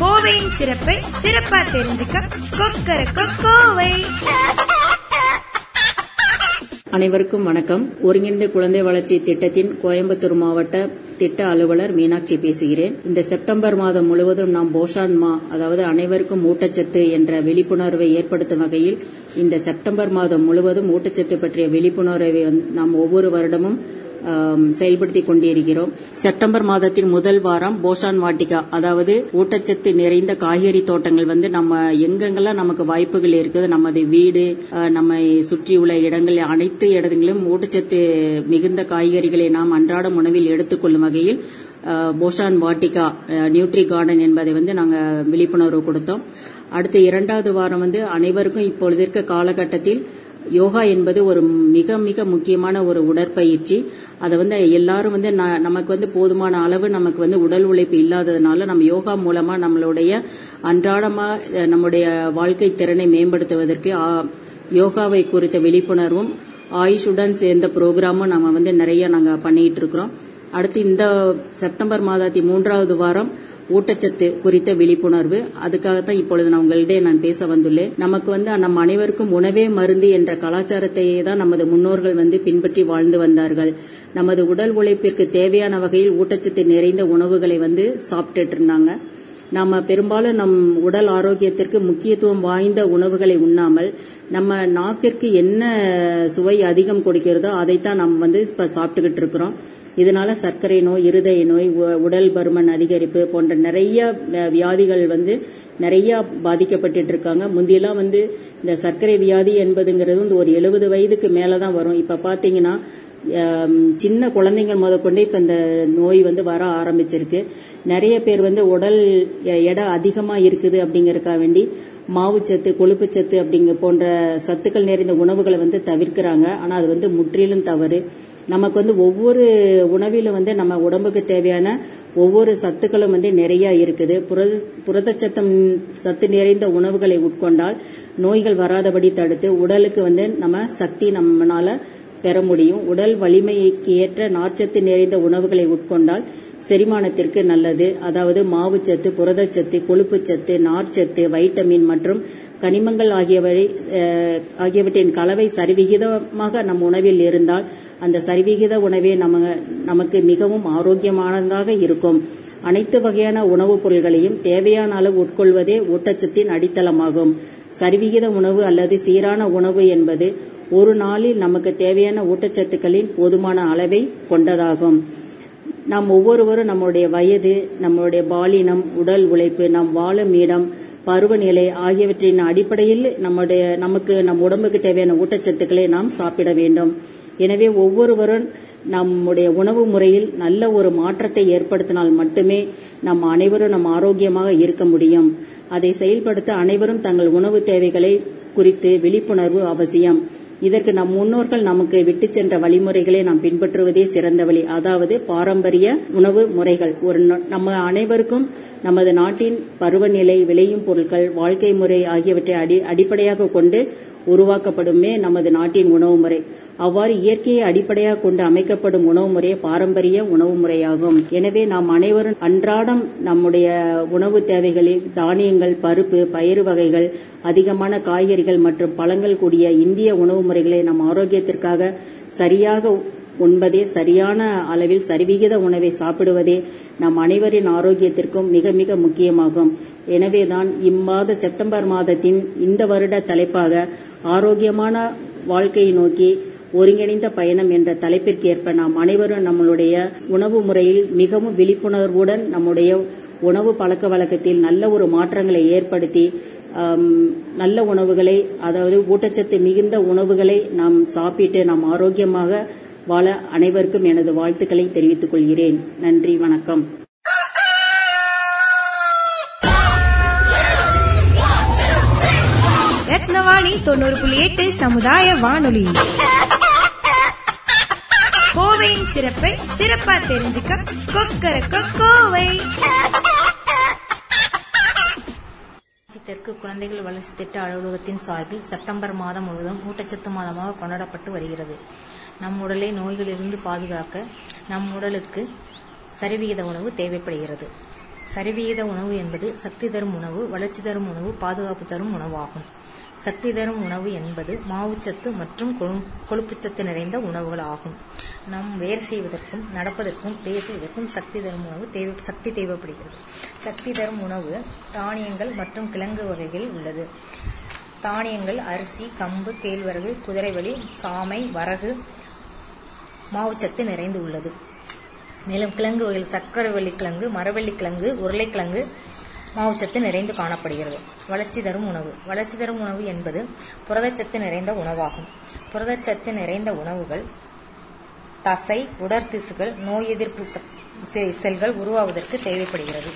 கோவையின் சிறப்பை சிறப்பா தெரிஞ்சுக்க கொக்கர கோவை அனைவருக்கும் வணக்கம். ஒருங்கிணைந்த குழந்தை வளர்ச்சி திட்டத்தின் கோயம்புத்தூர் மாவட்ட திட்ட அலுவலர் மீனாட்சி பேசுகிறேன். இந்த செப்டம்பர் மாதம் முழுவதும் நாம் போஷான் மா அதாவது அனைவருக்கும் ஊட்டச்சத்து என்ற விழிப்புணர்வை ஏற்படுத்தும் வகையில் இந்த செப்டம்பர் மாதம் முழுவதும் ஊட்டச்சத்து பற்றிய விழிப்புணர்வை நாம் ஒவ்வொரு வருடமும் செயல்படுத்தி கொண்டிருக்கிறோம். செப்டம்பர் மாதத்தின் முதல் வாரம் போஷான் வாட்டிகா அதாவது ஊட்டச்சத்து நிறைந்த காய்கறி தோட்டங்கள் வந்து நம்ம எங்கெங்கெல்லாம் நமக்கு வாய்ப்புகள் இருக்குது நமது வீடு நம்மை சுற்றியுள்ள இடங்கள் அனைத்து இடங்களிலும் ஊட்டச்சத்து மிகுந்த காய்கறிகளை நாம் அன்றாடம் உணவில் எடுத்துக்கொள்ளும் வகையில் போஷான் வாட்டிகா நியூட்ரி கார்டன் என்பதை வந்து நாங்கள் விழிப்புணர்வு கொடுத்தோம். அடுத்த இரண்டாவது வாரம் வந்து அனைவருக்கும் இப்பொழுது இருக்க காலகட்டத்தில் யோகா என்பது ஒரு மிக மிக முக்கியமான ஒரு உடற்பயிற்சி. அதை வந்து எல்லாரும் வந்து ந- நமக்கு வந்து போதுமான அளவு நமக்கு வந்து உடல் உழைப்பு இல்லாததுனால நம்ம யோகா மூலமா நம்மளுடைய அன்றாடமா நம்முடைய வாழ்க்கை திறனை மேம்படுத்துவதற்கு யோகாவை குறித்த விழிப்புணர்வும் ஆயுஷுடன் சேர்ந்த ப்ரோக்ராமும் நம்ம வந்து நிறைய நாங்கள் பண்ணிட்டு இருக்கிறோம். அடுத்து இந்த செப்டம்பர் மாதத்தி மூன்றாவது வாரம் ஊட்டச்சத்து குறித்த விழிப்புணர்வு. அதுக்காகத்தான் இப்பொழுது நான் உங்களிடையே நான் பேச வந்துள்ளேன். நமக்கு வந்து நம் அனைவருக்கும் உணவே மருந்து என்ற கலாச்சாரத்தையே தான் நமது முன்னோர்கள் வந்து பின்பற்றி வாழ்ந்து வந்தார்கள். நமது உடல் உழைப்பிற்கு தேவையான வகையில் ஊட்டச்சத்து நிறைந்த உணவுகளை வந்து சாப்பிட்டுட்டு இருந்தாங்க. நாம பெரும்பாலும் நம் உடல் ஆரோக்கியத்திற்கு முக்கியத்துவம் வாய்ந்த உணவுகளை உண்ணாமல் நம்ம நாக்கிற்கு என்ன சுவை அதிகம் கொடுக்கிறதோ அதைத்தான் நம்ம வந்து இப்ப சாப்பிட்டுக்கிட்டு இருக்கிறோம். இதனால சர்க்கரை நோய் இருதய நோய் உ- உடல் பருமன் அதிகரிப்பு போன்ற நிறைய வியாதிகள் வந்து நிறைய பாதிக்கப்பட்டுட்டு இருக்காங்க. முந்தியெல்லாம் வந்து இந்த சர்க்கரை வியாதி என்பதுங்கிறது வந்து ஒரு எழுபது வயதுக்கு மேலதான் வரும். இப்ப பாத்தீங்கன்னா சின்ன குழந்தைங்கள் முதற்கொண்டு இப்ப இந்த நோய் வந்து வர ஆரம்பிச்சிருக்கு. நிறைய பேர் வந்து உடல் எடை அதிகமா இருக்குது அப்படிங்கறக்கா வேண்டி மாவுச்சத்து கொழுப்புச்சத்து அப்படிங்க போன்ற சத்துக்கள் நிறைந்த உணவுகளை வந்து தவிர்க்கிறாங்க. ஆனா அது வந்து முற்றிலும் தவறு. நமக்கு வந்து ஒவ்வொரு உணவிலும் வந்து நம்ம உடம்புக்கு தேவையான ஒவ்வொரு சத்துக்களும் வந்து நிறைய இருக்குது. புரத புரதச்சத்தம் சத்து நிறைந்த உணவுகளை உட்கொண்டால் நோய்கள் வராதபடி தடுத்து உடலுக்கு வந்து நம்ம சக்தி நம்மளால பெற முடியும். உடல் வலிமைக்கு ஏற்ற நார்ச்சத்து நிறைந்த உணவுகளை உட்கொண்டால் செரிமானத்திற்கு நல்லது. அதாவது மாவுச்சத்து புரதச்சத்து கொழுப்புச்சத்து நார்ச்சத்து வைட்டமின் மற்றும் கனிமங்கள் ஆகியவை ஆகியவற்றின் கலவை சரிவிகிதமாக நம் உணவில் இருந்தால் அந்த சரிவிகித உணவே நம்ம நமக்கு மிகவும் ஆரோக்கியமானதாக இருக்கும். அனைத்து வகையான உணவுப் பொருள்களையும் தேவையான அளவு உட்கொள்வதே ஊட்டச்சத்தின் அடித்தளமாகும். சரிவிகித உணவு அல்லது சீரான உணவு என்பது ஒரு நாளில் நமக்கு தேவையான ஊட்டச்சத்துக்களின் போதுமான அளவை கொண்டதாகும். நாம் ஒவ்வொருவரும் நம்முடைய வயது நம்முடைய பாலினம் உடல் உழைப்பு நாம் வாழும் இடம் பருவநிலை ஆகியவற்றின் அடிப்படையில் நம்முடைய நமக்கு நம் உடம்புக்கு தேவையான ஊட்டச்சத்துக்களை நாம் சாப்பிட வேண்டும். எனவே ஒவ்வொருவரும் நம்முடைய உணவு முறையில் நல்ல ஒரு மாற்றத்தை ஏற்படுத்தினால் மட்டுமே நம் அனைவரும் நம் ஆரோக்கியமாக இருக்க முடியும். அதை செயல்படுத்த அனைவரும் தங்கள் உணவு தேவைகளை குறித்து விழிப்புணர்வு அவசியம். இதற்கு நம் முன்னோர்கள் நமக்கு விட்டுச் சென்ற வழிமுறைகளை நாம் பின்பற்றுவதே சிறந்த வழி. அதாவது பாரம்பரிய உணவு முறைகள். ஒரு நம்ம அனைவருக்கும் நமது நாட்டின் பருவநிலை விளையும் பொருட்கள் வாழ்க்கை முறை ஆகியவற்றை அடி- அடிப்படையாக கொண்டு உருவாக்கப்படுமே நமது நாட்டின் உணவு முறை. அவ்வாறு இயற்கையை அடிப்படையாக கொண்டு அமைக்கப்படும் உணவு முறை பாரம்பரிய உணவு முறையாகும். எனவே நாம் அனைவரும் அன்றாடம் நம்முடைய உணவு தேவைகளில் தானியங்கள் பருப்பு பயிறு வகைகள் அதிகமான காய்கறிகள் மற்றும் பழங்கள் கூடிய இந்திய உணவு முறைகளை நம் ஆரோக்கியத்திற்காக சரியாக உண்பதே சரியான அளவில் சரிவிகித உணவை சாப்பிடுவதே நம் அனைவரின் ஆரோக்கியத்திற்கும் மிக மிக முக்கியமாகும். எனவேதான் இம்மாத செப்டம்பர் மாதத்தின் இந்த வருட தலைப்பாக ஆரோக்கியமான வாழ்க்கையை நோக்கி ஒருங்கிணைந்த பயணம் என்ற தலைப்பிற்கேற்ப நாம் அனைவரும் நம்மளுடைய உணவு முறையில் மிகவும் விழிப்புணர்வுடன் நம்முடைய உணவு பழக்க வழக்கத்தில் நல்ல ஒரு மாற்றங்களை ஏற்படுத்தி நல்ல உணவுகளை அதாவது ஊட்டச்சத்து மிகுந்த உணவுகளை நாம் சாப்பிட்டு நாம் ஆரோக்கியமாக வாழ அனைவருக்கும் எனது வாழ்த்துக்களை தெரிவித்துக் கொள்கிறேன். நன்றி வணக்கம். தொண்ணூறு புள்ளி எட்டு சமுதாய வானொலி. கோவையின் சிறப்பை சிறப்பா தெரிஞ்சுக்க கொக்கர கோவை தெற்கு குழந்தைகள் வளர்ச்சி திட்ட அலுவலகத்தின் சார்பில் செப்டம்பர் மாதம் முழுவதும் ஊட்டச்சத்து மாதமாக கொண்டாடப்பட்டு வருகிறது. நம் உடலை நோய்களிலிருந்து பாதுகாக்க நம் உடலுக்கு சரிவிகித உணவு தேவைப்படுகிறது. சரிவிகித உணவு என்பது சக்தி தரும் உணவு வளர்ச்சி தரும் உணவு பாதுகாப்பு தரும் உணவாகும். சக்தி தரும் உணவு என்பது மாவுச்சத்து மற்றும் கொழு- கொழுப்புச்சத்து நிறைந்த உணவுகள் ஆகும் நாம் வேர் செய்வதற்கும் நடப்பதற்கும் பேசுவதற்கும் சக்தி தரும் உணவு தேவை சக்தி தேவைப்படுகிறது. சக்தி தரும் உணவு தானியங்கள் மற்றும் கிழங்கு வகைகளில் உள்ளது. தானியங்கள் அரிசி கம்பு கேழ்வரகு குதிரைவலி சாமை வரகு மாவுச்சத்து நிறைந்து உள்ளது. மேலும் கிழங்கு வகையில் சர்க்கரைவள்ளி கிழங்கு மரவள்ளி கிழங்கு உருளைக்கிழங்கு மாவுச்சத்து நிறைந்து காணப்படுகிறது. வளர்ச்சி தரும் உணவு. வளர்ச்சி தரும் உணவு என்பது புரதச்சத்து நிறைந்த உணவாகும். புரதச்சத்து நிறைந்த உணவுகள் தசை உடற்திசுகள் நோய் எதிர்ப்பு செ- செல்கள் உருவாவதற்கு தேவைப்படுகிறது.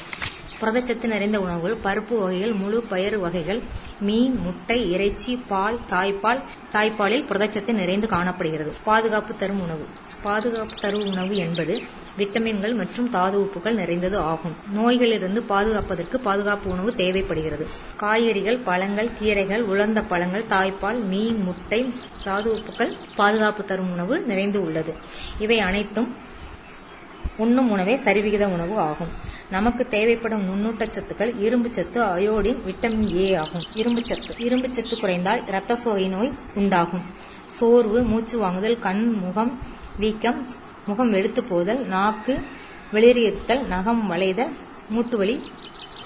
புரதச்சத்து நிறைந்த உணவுகள் பருப்பு வகைகள் முழு பயிறு வகைகள் மீன் முட்டை இறைச்சி பால் தாய்ப்பால் தாய்ப்பாலில் புரதச்சத்து நிறைந்து காணப்படுகிறது. பாதுகாப்பு தரும் உணவு. பாதுகாப்பு தரும் உணவு என்பது விட்டமின்கள் மற்றும் தாது உப்புகள் நிறைந்தது ஆகும். நோய்களிலிருந்து பாதுகாப்பதற்கு பாதுகாப்பு உணவு தேவைப்படுகிறது. காய்கறிகள் பழங்கள் கீரைகள் உலர்ந்த பழங்கள் தாய்ப்பால் மீன் முட்டை தாது உப்புகள் பாதுகாப்பு தரும் உணவு நிறைந்து உள்ளது. இவை அனைத்தும் உண்ணும் உணவே சரிவிகித உணவு ஆகும். நமக்கு தேவைப்படும் நுண்ணூட்டச்சத்துக்கள் இரும்பு சத்து அயோடின் விட்டமின் ஏ ஆகும். இரும்பு சத்து இரும்பு சத்து குறைந்தால் இரத்த சோகை நோய் உண்டாகும். சோர்வு மூச்சு வாங்குதல் கண் முகம் வீக்கம் முகம் வெளுத்து போதல் நாக்கு வெளியேறுதல் நகம் வளைதல் மூட்டுவலி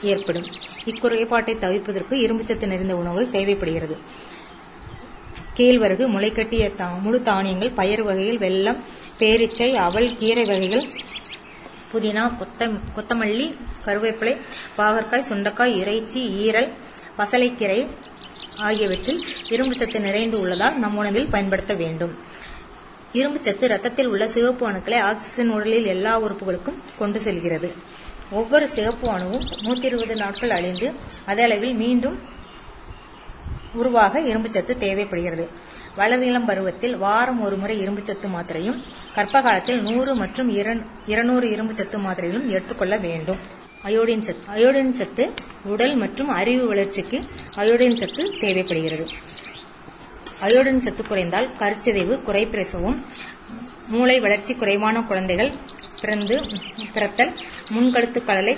ஏற்படும். இக்குறைபாட்டை தவிர்ப்பதற்கு இரும்புச்சத்து நிறைந்த உணவுகள் தேவைப்படுகிறது. கேழ்வரகு முளைக்கட்டிய தா- முழு தானியங்கள் பயறு வகைகள் வெல்லம் பேரிச்சை அவல் கீரை வகைகள் புதினா கொத்த கொத்தமல்லி கருவேப்பிலை பாகற்காய் சுண்டக்காய் இறைச்சி ஈரல் பசலைக்கீரை ஆகியவற்றில் இரும்புச்சத்து நிறைந்து உள்ளதால் நம் உணவில் பயன்படுத்த வேண்டும். இரும்பு சத்து ரத்தத்தில் உள்ள சிவப்பு அணுக்களை ஆக்சிஜன் உடலில் எல்லா உறுப்புகளுக்கும் கொண்டு செல்கிறது. ஒவ்வொரு சிவப்பு அணுவும் நூத்தி இருபது நாட்கள் அழிந்து அதே அளவில் மீண்டும் உருவாக இரும்புச்சத்து தேவைப்படுகிறது. வளரிளம் பருவத்தில் வாரம் ஒரு முறை இரும்புச்சத்து மாத்திரையும் கர்ப்ப காலத்தில் நூறு மற்றும் இருநூறு இரும்பு சத்து மாத்திரைகளும் எடுத்துக்கொள்ள வேண்டும். அயோடின் சத்து அயோடின் சத்து உடல் மற்றும் அறிவு வளர்ச்சிக்கு அயோடின் சத்து தேவைப்படுகிறது. அயோடின் சத்து குறைந்தால் கருச்சிதைவு குறைப்பிரசவம் மூளை வளர்ச்சி குறைவான குழந்தைகள் பிறந்து பிறத்தல் முன்கழுத்து கடலை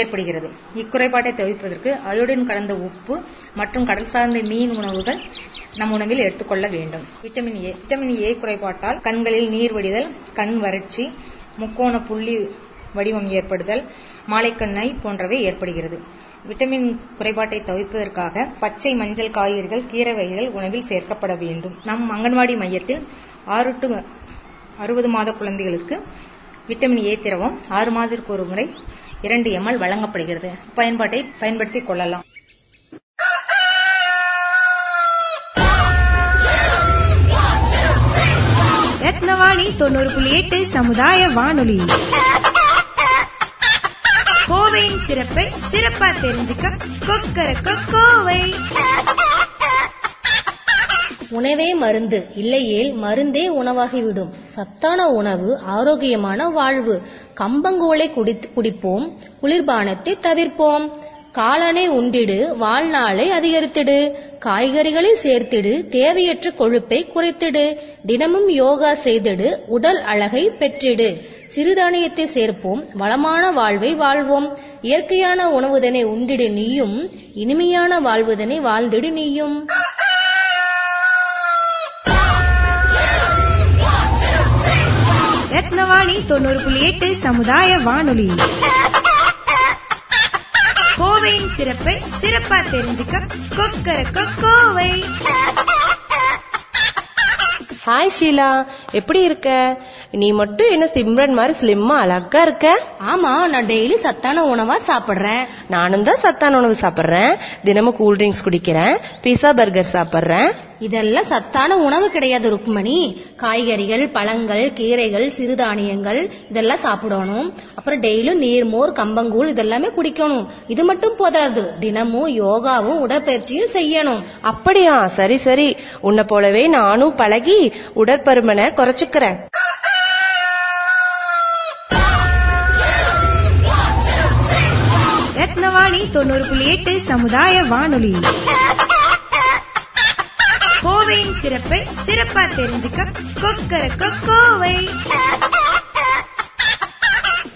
ஏற்படுகிறது. இக்குறைபாட்டை தவிர்ப்பதற்கு அயோடின் கலந்த உப்பு மற்றும் கடல் சார்ந்த மீன் உணவுகள் நம் உணவில் எடுத்துக்கொள்ள வேண்டும். விட்டமின் ஏ விட்டமின் ஏ குறைபாட்டால் கண்களில் நீர் வடிதல் கண் வறட்சி முக்கோண புள்ளி வடிவம் ஏற்படுதல் மாலைக்கண்ணை போன்றவை ஏற்படுகிறது. விட்டமின் குறைபாட்டை தவிர்ப்பதற்காக பச்சை மஞ்சள் காய்கறிகள் கீரை வகைகள் உணவில் சேர்க்கப்பட வேண்டும். நம் அங்கன்வாடி மையத்தில் ஆறு டு அறுபது மாத குழந்தைகளுக்கு விட்டமின் ஏ திரவம் ஆறு மாதத்திற்கு ஒரு முறை இரண்டு எம்எல் வழங்கப்படுகிறது. பயன்பாட்டை பயன்படுத்திக் கொள்ளலாம். ரத்னவாணி தொண்ணூறு புள்ளி எட்டு சமுதாய வானொலி. கோவையின் சிறப்பை சிறப்பா தெரிஞ்சுக்க கொக்கர கோவை. உணவே மருந்து இல்லையேல் மருந்தே உணவாகிவிடும். சத்தான உணவு ஆரோக்கியமான வாழ்வு. கம்பங்கூழை குடித்- குடிப்போம் குளிர்பானத்தை தவிர்ப்போம். காளானை உண்டிடு வாழ்நாளை அதிகரித்திடு. காய்கறிகளை சேர்த்திடு தேவையற்ற கொழுப்பை குறைத்திடு. தினமும் யோகா செய்திடு உடல் அழகை பெற்றிடு. சிறுதானியத்தை சேர்ப்போம் வளமான வாழ்வை வாழ்வோம். இயற்கையான உணவுதனை உண்டிடு நீயும் இனிமையான வாழ்வுதனை வாழ்ந்திடு நீயும். ரத்னவாணி தொண்ணூறு புள்ளி எட்டு சமுதாய வானொலி. கோவையின் சிறப்பை சிறப்பா தெரிஞ்சுக்க கொக்கர கோவை ஹாய் ஷீலா எப்படி இருக்க? நீ மட்டும் என்ன சிம்ரன் மாதிரி ஸ்லிம்மா அழகா இருக்க? ஆமா நான் டெய்லி சத்தான உணவா சாப்பிடுறேன். நானும் தான் சத்தான உணவு சாப்பிடுறேன். தினமும் கூல் ட்ரிங்க்ஸ் குடிக்கிறேன். பீஸா பர்கர் சாப்பிடுறேன். இதெல்லாம் சத்தான உணவு கிடையாது ருக்மணி. காய்கறிகள் பழங்கள் கீரைகள் சிறுதானியங்கள் இதெல்லாம் சாப்பிடணும். அப்புறம் டெய்லியும் நீர்மோர் கம்பங்கூழ் இதெல்லாமே குடிக்கணும். இது மட்டும் போதாது. தினமும் யோகாவும் உடற்பயிற்சியும் செய்யணும். அப்படியா? சரி சரி. உன்னை போலவே நானும் பழகி உடற்பருமனை குறைச்சுக்கிறேன். ரத்னவாணி தொண்ணூறு புள்ளி எட்டு சமுதாய வானொலி. கோவையின் சிறப்பை சிறப்பா தெரிஞ்சுக்க கொக்கர கோவை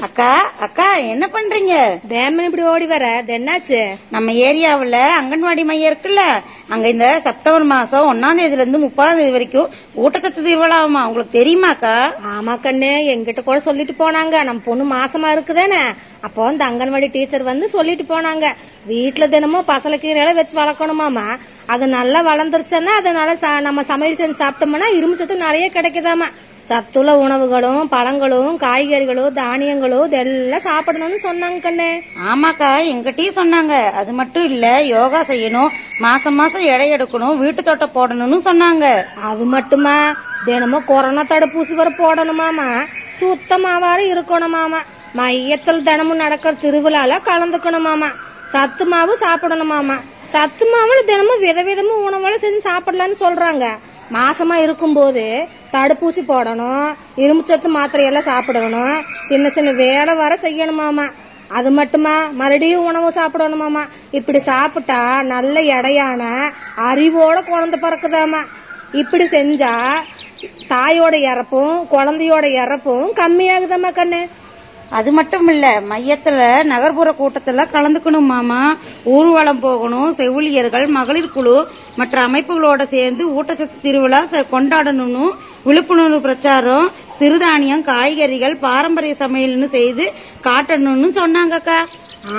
அக்கா அக்கா என்ன பண்றீங்க? தேமன் இப்படி ஓடி வர. அது என்னாச்சு? நம்ம ஏரியாவுல அங்கன்வாடி மையம் இருக்குல்ல. அங்க இந்த செப்டம்பர் மாசம் ஒன்னாம் தேதியில இருந்து முப்பதாம் தேதி வரைக்கும் ஊட்டச்சத்து திருவிழாவுமா உங்களுக்கு தெரியுமாக்கா ஆமா கண்ணு. எங்கிட்ட கூட சொல்லிட்டு போனாங்க. நம்ம பொண்ணு மாசமா இருக்குதானே? அப்போ இந்த அங்கன்வாடி டீச்சர் வந்து சொல்லிட்டு போனாங்க. வீட்டுல தினமும் பசலக்கீரையில வச்சு வளர்க்கணுமாமா அது நல்லா வளர்ந்துருச்சுன்னா அதனால ச- நம்ம சமையல் செஞ்சு சாப்பிட்டோம்னா இரும்பு சத்து நிறைய கிடைக்குதாமா சத்துள்ள உணவுகளும் பழங்களும் காய்கறிகளும் தானியங்களும் இதெல்லாம் சாப்பிடணும்னு சொன்னாங்க கண்ணு. ஆமாக்கா எங்கிட்டயும் சொன்னாங்க. அது மட்டும் இல்ல யோகா செய்யணும் மாசம் மாசம் எடை எடுக்கணும் வீட்டு தோட்டம் போடணும்னு சொன்னாங்க. அது மட்டுமா? தினமும் கொரோனா தடுப்பூசி வர போடணுமாமா சுத்தமாவாறு இருக்கணுமாமா மையத்தில் தினமும் நடக்கிற திருவிழால கலந்துக்கணுமாமா சத்து மாவு சாப்பிடணுமாமா சத்து மாவுல தினமும் விதவிதமா உணவுல செஞ்சு சாப்பிடலாம்னு சொல்றாங்க. மாசமா இருக்கும்போது தடுப்பூசி போடணும் இரும்புச்சத்து மாத்திரையெல்லாம் மாத்திரை எல்லாம் சாப்பிடணும் சின்ன சின்ன வேலை வர செய்யணுமாமா. அது மட்டுமா? மறுபடியும் உணவு சாப்பிடணுமாமா? இப்படி சாப்பிட்டா நல்ல எடையான அறிவோட குழந்தை பிறக்குதாமா. இப்படி செஞ்சா தாயோட இறப்பும் குழந்தையோட இறப்பும் கம்மியாகுதாம்மா கண்ணு? அது மட்டும் இல்ல மையத்துல நகர்ப்புற கூட்டத்துல கலந்துக்கணும் மாமா. ஊர்வலம் போகணும் செவிலியர்கள் மகளிர் குழு மற்ற அமைப்புகளோட சேர்ந்து ஊட்டச்சத்து திருவிழா செ- கொண்டாடணும்னு விழிப்புணர்வு பிரச்சாரம் சிறுதானியம் காய்கறிகள் பாரம்பரிய சமையல்னு செய்து காட்டணும்னு சொன்னாங்கக்கா.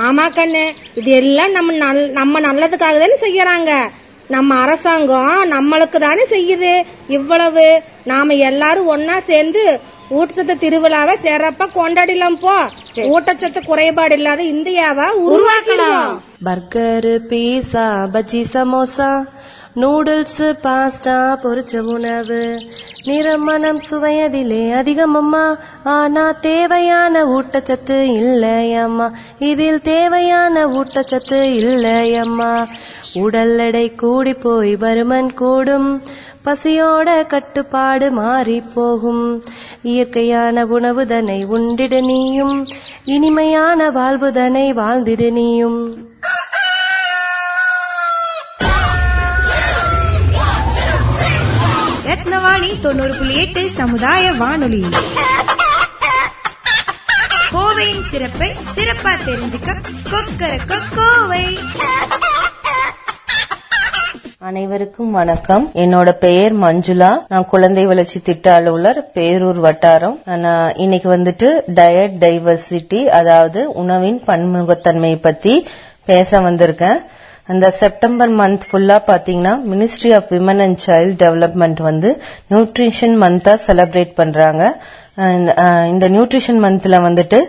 ஆமா கண்ணு. இது எல்லாம் நம்ம நல் நம்ம நல்லதுக்காக தானே செய்யறாங்க. நம்ம அரசாங்கம் நம்மளுக்கு தானே செய்யுது. இவ்வளவு. நாம எல்லாரும் ஒன்னா சேர்ந்து ஊட்டச்சத்து திருவிழாவை சிறப்பா கொண்டாடிலாம் போ. ஊட்டச்சத்து குறைபாடு இல்லாத இந்தியாவை உருவாக்கலாம் burger pizza bajji samosa noodles pasta பொரிச்ச உணவு. நிறமணம் சுவையதிலே அதிகமம்மா. ஆனா தேவையான ஊட்டச்சத்து இல்லையம்மா. இதில் தேவையான ஊட்டச்சத்து இல்லையம்மா. உடல் எடை கூடி போய் பருமன் கூடும். பசியோட கட்டுப்பாடு மாறி போகும். இயற்கையான உணவுதனை உண்டிடு நீயும். இனிமையான வாழ்வுதனை வாழ்ந்திடு நீயும். ரத்னவாணி தொண்ணூறு புள்ளி எட்டு சமுதாய வானொலி. கோவையின் சிறப்பை சிறப்பா தெரிஞ்சுக்க கொக்கர கோவை அனைவருக்கும் வணக்கம். என்னோட பெயர் மஞ்சுளா. நான் குழந்தை வளர்ச்சி திட்ட அலுவலர் பேரூர் வட்டாரம். நான் இன்னைக்கு வந்துட்டு டயட் டைவர்சிட்டி அதாவது உணவின் பன்முகத்தன்மையை பத்தி பேச வந்திருக்கேன். அந்த செப்டம்பர் மந்த் ஃபுல்லா பாத்தீங்கன்னா ministry of women and child development வந்து நியூட்ரிஷன் மந்தா செலிப்ரேட் பண்றாங்க. இந்த- நியூட்ரிஷன் மந்த்ல வந்துட்டு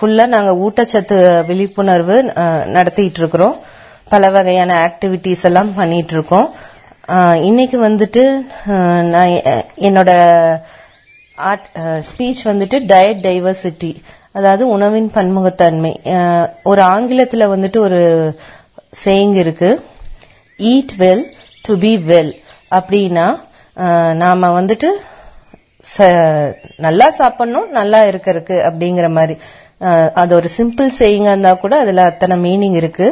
ஃபுல்லா நாங்க ஊட்டச்சத்து விழிப்புணர்வு நடத்திட்டு இருக்கிறோம். பல வகையான ஆக்டிவிட்டிஸ் எல்லாம் பண்ணிட்டு இருக்கோம் இன்னைக்கு வந்துட்டு நான் என்னோட ஆர்ட் ஸ்பீச் வந்துட்டு டயட் டைவர்சிட்டி அதாவது உணவின் பன்முகத்தன்மை. ஒரு ஆங்கிலத்தில் வந்துட்டு ஒரு சேயிங் இருக்கு. Eat well to be well அப்படின்னா நாம வந்துட்டு ச- நல்லா சாப்பிடணும் நல்லா இருக்கிறதுக்கு அப்படிங்கிற மாதிரி. அது ஒரு சிம்பிள் சேயிங்கா இருந்தா கூட அதுல அத்தனை மீனிங் இருக்கு.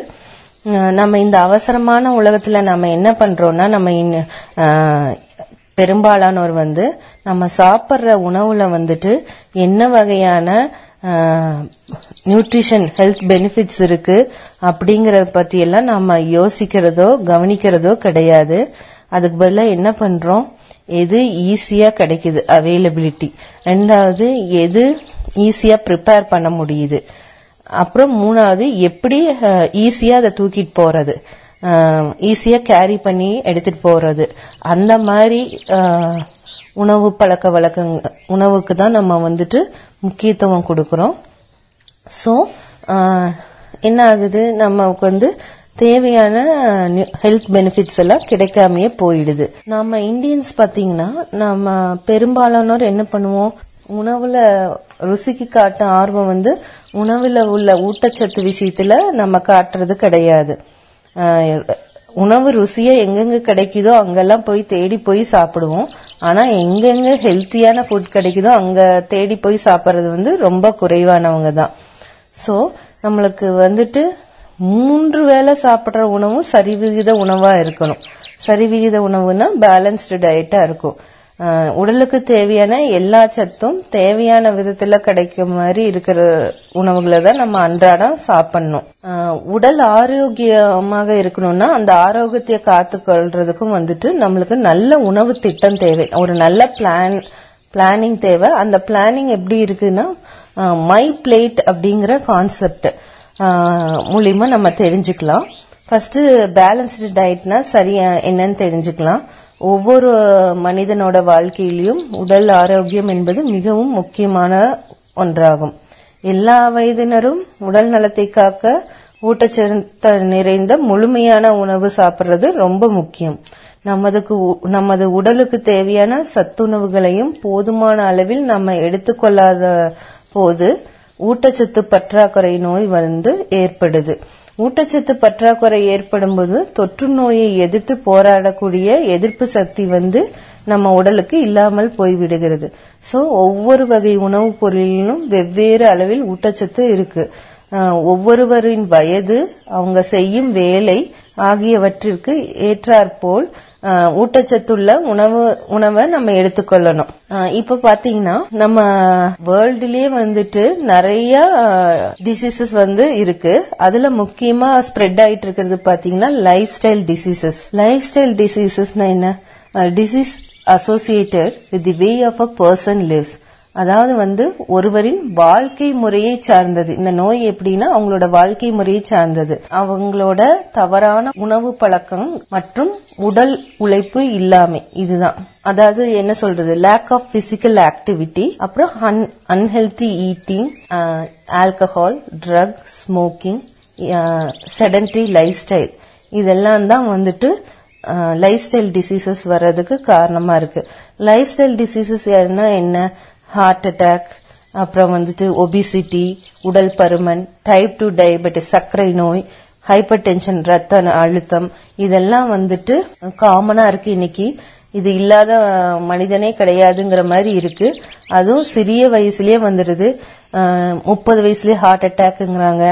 நம்ம இந்த அவசரமான உலகத்துல நம்ம என்ன பண்றோம்னா நம்ம பெரும்பாலானோர் வந்து நம்ம சாப்பிட்ற உணவுல வந்துட்டு என்ன வகையான நியூட்ரிஷன் ஹெல்த் பெனிஃபிட்ஸ் இருக்கு அப்படிங்கறத பத்தி எல்லாம் நம்ம யோசிக்கிறதோ கவனிக்கிறதோ கிடையாது. அதுக்கு பதிலாக என்ன பண்றோம்? எது ஈஸியா கிடைக்குது? அவைலபிலிட்டி ரெண்டாவது எது ஈஸியா ப்ரிப்பேர் பண்ண முடியுது? அப்புறம் மூணாவது எப்படி ஈஸியா அதை தூக்கிட்டு போறது. ஈஸியா கேரி பண்ணி எடுத்துட்டு போறது. அந்த மாதிரி உணவு பழக்க வழக்கங்க உணவுக்கு தான் நம்ம வந்துட்டு முக்கியத்துவம் கொடுக்கறோம். ஸோ என்ன ஆகுது? நமக்கு வந்து தேவையான ஹெல்த் பெனிஃபிட்ஸ் எல்லாம் கிடைக்காமயே போயிடுது. நம்ம இந்தியன்ஸ் பாத்தீங்கன்னா நம்ம பெரும்பாலானோர் என்ன பண்ணுவோம்? உணவுல ருசிக்கு காட்ட ஆர்வம் வந்து உணவில் உள்ள ஊட்டச்சத்து விஷயத்துல நம்ம காட்டுறது கிடையாது. உணவு ருசியா எங்கெங்க கிடைக்குதோ அங்கெல்லாம் போய் தேடி போய் சாப்பிடுவோம். ஆனா எங்கெங்க ஹெல்த்தியான ஃபுட் கிடைக்குதோ அங்க தேடி போய் சாப்பிட்றது வந்து ரொம்ப குறைவானவங்க தான். ஸோ நம்மளுக்கு வந்துட்டு மூன்று வேளை சாப்பிட்ற உணவும் சரிவிகித உணவா இருக்கணும். சரிவிகித உணவுனா பேலன்ஸ்டு டயட்டா இருக்கும். உடலுக்கு தேவையான எல்லா சத்தும் தேவையான விதத்துல கிடைக்கும் மாதிரி இருக்கிற உணவுகளை தான் நம்ம அன்றாடம் சாப்பிடணும். உடல் ஆரோக்கியமாக இருக்கணும்னா அந்த ஆரோக்கியத்தை காத்துக்கொள்றதுக்கும் வந்துட்டு நம்மளுக்கு நல்ல உணவு திட்டம் தேவை. ஒரு நல்ல பிளான் பிளானிங் தேவை. அந்த பிளானிங் எப்படி இருக்குன்னா மை பிளேட் அப்படிங்கிற கான்செப்ட் மூலியமா நம்ம தெரிஞ்சுக்கலாம். ஃபர்ஸ்ட் பேலன்ஸ்டு டயட்னா சரியா என்னன்னு தெரிஞ்சுக்கலாம். ஒவ்வொரு மனிதனோட வாழ்க்கையிலும் உடல் ஆரோக்கியம் என்பது மிகவும் முக்கியமான ஒன்றாகும். எல்லா வயதினரும் உடல் நலத்தை காக்க ஊட்டச்சத்து நிறைந்த முழுமையான உணவு சாப்பிடுறது ரொம்ப முக்கியம். நமதுக்கு உ- நமது உடலுக்கு தேவையான சத்துணவுகளையும் போதுமான அளவில் நம்ம எடுத்துக்கொள்ளாத போது ஊட்டச்சத்து பற்றாக்குறை நோய் வந்து ஏற்படுது. ஊட்டச்சத்து பற்றாக்குறை ஏற்படும் போது தொற்று நோயை எதிர்த்து போராடக்கூடிய எதிர்ப்பு சக்தி வந்து நம்ம உடலுக்கு இல்லாமல் போய்விடுகிறது. சோ ஒவ்வொரு வகை உணவுப் பொருளிலும் வெவ்வேறு அளவில் ஊட்டச்சத்து இருக்கு. ஒவ்வொருவரின் வயது அவங்க செய்யும் வேலை ஆகியவற்றிற்கு ஏற்றாற்போல் ஊட்டச்சத்துள்ள உணவு உணவை நம்ம எடுத்துக்கொள்ளணும். இப்ப பாத்தீங்கன்னா நம்ம வேர்ல்டுலயே வந்துட்டு நிறைய டிசீசஸ் வந்து இருக்கு. அதுல முக்கியமா ஸ்ப்ரெட் ஆயிட்டு இருக்கிறது பாத்தீங்கன்னா lifestyle diseases lifestyle டிசீசஸ்னா என்ன disease associated with the way of a person lives அதாவது வந்து ஒருவரின் வாழ்க்கை முறையை சார்ந்தது. இந்த நோய் எப்படின்னா அவங்களோட வாழ்க்கை முறையை சார்ந்தது. அவங்களோட தவறான உணவு பழக்கம் மற்றும் உடல் உழைப்பு இல்லாமை இதுதான். அதாவது என்ன சொல்றது? லேக் ஆஃப் பிசிக்கல் ஆக்டிவிட்டி அப்புறம் unhealthy eating alcohol drug smoking sedentary lifestyle இதெல்லாம் தான் வந்துட்டு லைஃப் ஸ்டைல் டிசீசஸ் வர்றதுக்கு காரணமா இருக்கு. லைஃப் ஸ்டைல் டிசீசஸ் என்ன? ஹார்ட் அட்டாக் அப்புறம் வந்துட்டு ஒபிசிட்டி உடல் பருமன் டைப் டூ டயபெட்டிஸ் சர்க்கரை நோய் ஹைப்பர் டென்ஷன் ரத்த அழுத்தம் இதெல்லாம் வந்துட்டு காமனா இருக்கு இன்னைக்கு. இது இல்லாத மனிதனே கிடையாதுங்கிற மாதிரி இருக்கு. அதுவும் சிறிய வயசுலயே வந்துடுது. முப்பது வயசுலயே ஹார்ட் அட்டாக்குங்கிறாங்க